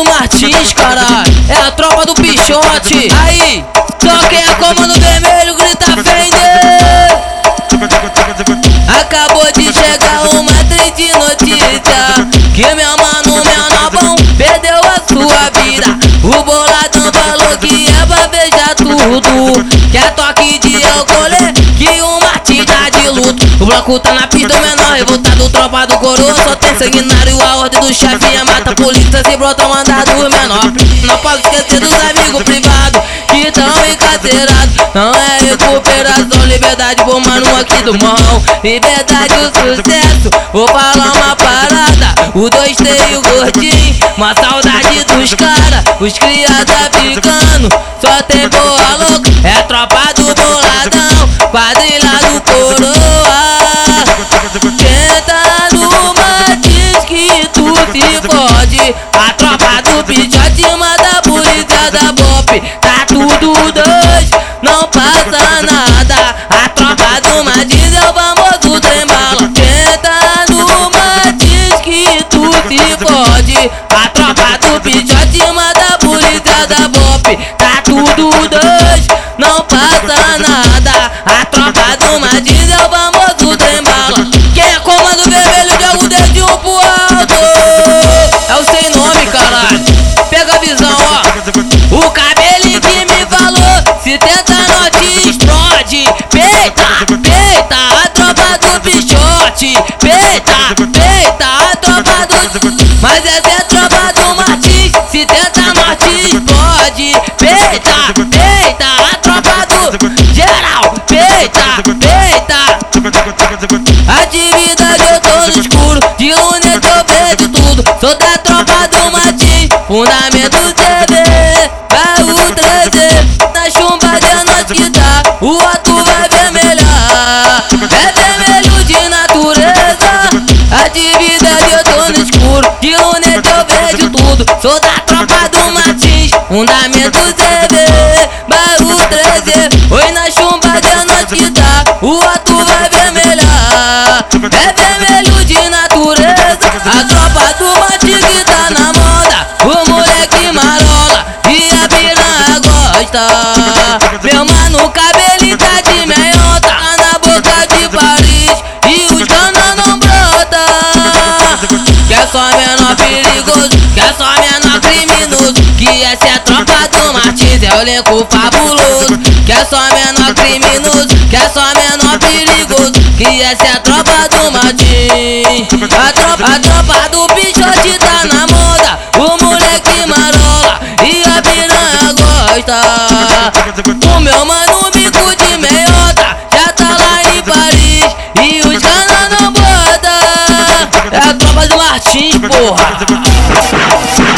do Martins, caralho. É a tropa do Pichote. Aí, só quem é comando vermelho grita vender. Acabou de chegar uma triste notícia Que meu mano, meu nobão, perdeu a sua vida O boladão falou que é pra beijar tudo tá na pista, menor revoltado, tropa do coroa Só tem sanguinário, a ordem do chefe é mata polícia Se brota mandado menor. Não posso esquecer dos amigos privados Que tão encarcerados Não é recuperação, liberdade pro mano aqui do mão. Liberdade, o sucesso Vou falar uma parada. O dois tem o gordinho Uma saudade dos cara. Os criados africanos Só tem boa louca. É tropa do boladão Quadrilha tropa do pichote manda polícia da BOP Tá tudo dois, não passa nada. A tropa do Madiz é o famoso trem bala. Tenta numa diz que tu se fode. A tropa do pichote Peita, peita A tropa do bichote. Peita, peita A tropa do... Mas essa é a tropa do Martins Se tenta norte explode Peita, peita A tropa do... Geral, peita, peita Atividade eu tô no escuro De luneta eu vejo tudo? Sou da tropa do Martins Fundamento TV Baú 13 Na chumba de que tá Sou da tropa do Martins Fundamento TV Baú 13 Oi na chumba de noite que tá O ato vai vermelhar. É vermelho de natureza A tropa do Martins que tá na moda. O moleque marola E a piranha gosta. Meu mano, cabelinho tá de meiota Tá na boca de Paris. E os cana não brota. Quer só menor perigoso Quer só menor É o elenco fabuloso Quer só menor criminoso Quer só menor perigoso Que essa é a tropa do Martins A tropa, a tropa do tá na moda O moleque marola E a piranha gosta. O meu mano bico de meiota Já tá lá em Paris E os cana não bota. É a tropa do Martins, porra